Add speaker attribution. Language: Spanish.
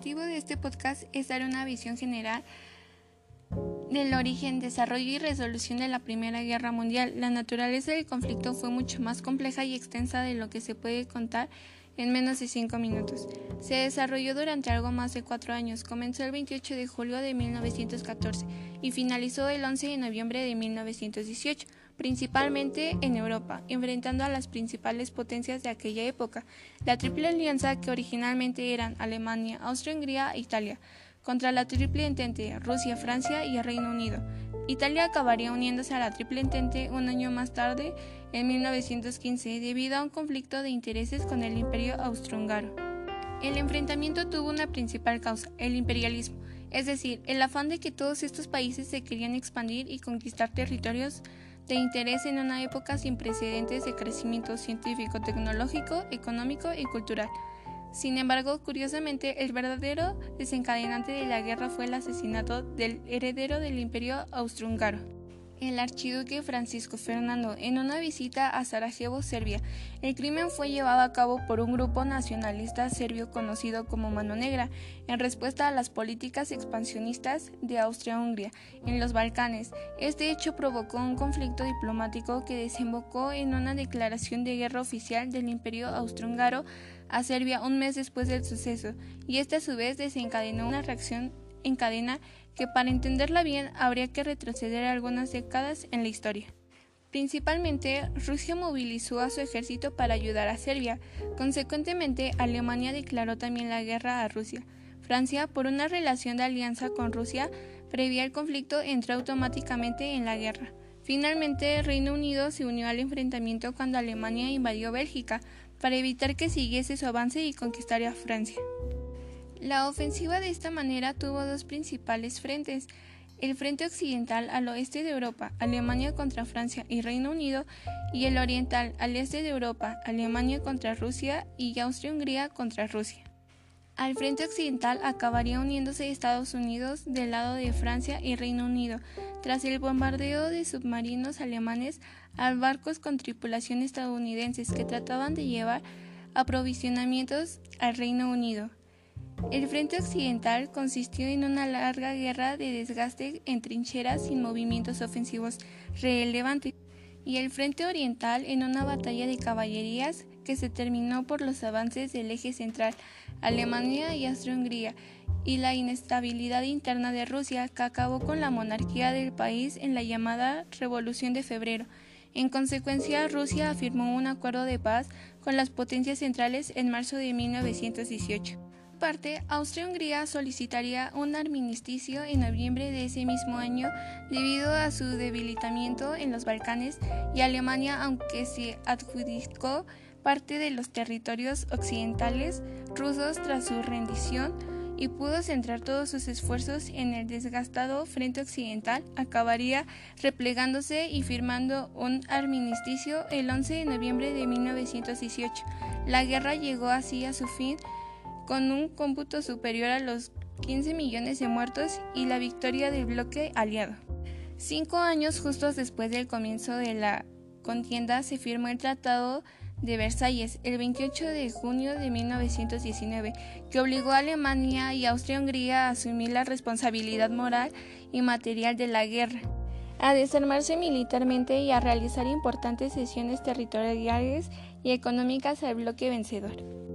Speaker 1: objetivo de este podcast es dar una visión general del origen, desarrollo y resolución de la Primera Guerra Mundial. La naturaleza del conflicto fue mucho más compleja y extensa de lo que se puede contar en menos de cinco minutos. Se desarrolló durante algo más de cuatro años. Comenzó el 28 de julio de 1914 y finalizó el 11 de noviembre de 1918, principalmente en Europa, enfrentando a las principales potencias de aquella época, la Triple Alianza que originalmente eran Alemania, Austria-Hungría e Italia contra la Triple Entente, Rusia, Francia y el Reino Unido. Italia acabaría uniéndose a la Triple Entente un año más tarde, en 1915, debido a un conflicto de intereses con el Imperio Austrohúngaro. El enfrentamiento tuvo una principal causa, el imperialismo, es decir, el afán de que todos estos países se querían expandir y conquistar territorios de interés en una época sin precedentes de crecimiento científico, tecnológico, económico y cultural. Sin embargo, curiosamente, el verdadero desencadenante de la guerra fue el asesinato del heredero del imperio austrohúngaro, el archiduque Francisco Fernando, en una visita a Sarajevo, Serbia. El crimen fue llevado a cabo por un grupo nacionalista serbio conocido como Mano Negra, en respuesta a las políticas expansionistas de Austria-Hungría en los Balcanes. Este hecho provocó un conflicto diplomático que desembocó en una declaración de guerra oficial del imperio austrohúngaro a Serbia un mes después del suceso, y este a su vez desencadenó una reacción en cadena que para entenderla bien habría que retroceder algunas décadas en la historia. Principalmente, Rusia movilizó a su ejército para ayudar a Serbia. Consecuentemente, Alemania declaró también la guerra a Rusia. Francia, por una relación de alianza con Rusia previa al conflicto, entró automáticamente en la guerra. Finalmente, Reino Unido se unió al enfrentamiento cuando Alemania invadió Bélgica, para evitar que siguiese su avance y conquistara Francia. La ofensiva de esta manera tuvo dos principales frentes, el frente occidental al oeste de Europa, Alemania contra Francia y Reino Unido, y el oriental al este de Europa, Alemania contra Rusia y Austria-Hungría contra Rusia. Al frente occidental acabaría uniéndose Estados Unidos del lado de Francia y Reino Unido, tras el bombardeo de submarinos alemanes a barcos con tripulación estadounidenses que trataban de llevar aprovisionamientos al Reino Unido. El frente occidental consistió en una larga guerra de desgaste en trincheras sin movimientos ofensivos relevantes, y el frente oriental en una batalla de caballerías que se terminó por los avances del eje central, Alemania y Austria-Hungría, y la inestabilidad interna de Rusia que acabó con la monarquía del país en la llamada Revolución de Febrero. En consecuencia, Rusia afirmó un acuerdo de paz con las potencias centrales en marzo de 1918 parte, Austria-Hungría solicitaría un armisticio en noviembre de ese mismo año debido a su debilitamiento en los Balcanes y Alemania, aunque se adjudicó parte de los territorios occidentales rusos tras su rendición y pudo centrar todos sus esfuerzos en el desgastado frente occidental, acabaría replegándose y firmando un armisticio el 11 de noviembre de 1918. La guerra llegó así a su fin con un cómputo superior a los 15 millones de muertos y la victoria del bloque aliado. Cinco años justos después del comienzo de la contienda se firmó el Tratado de Versalles el 28 de junio de 1919, que obligó a Alemania y Austria-Hungría a asumir la responsabilidad moral y material de la guerra, a desarmarse militarmente y a realizar importantes sesiones territoriales y económicas al bloque vencedor.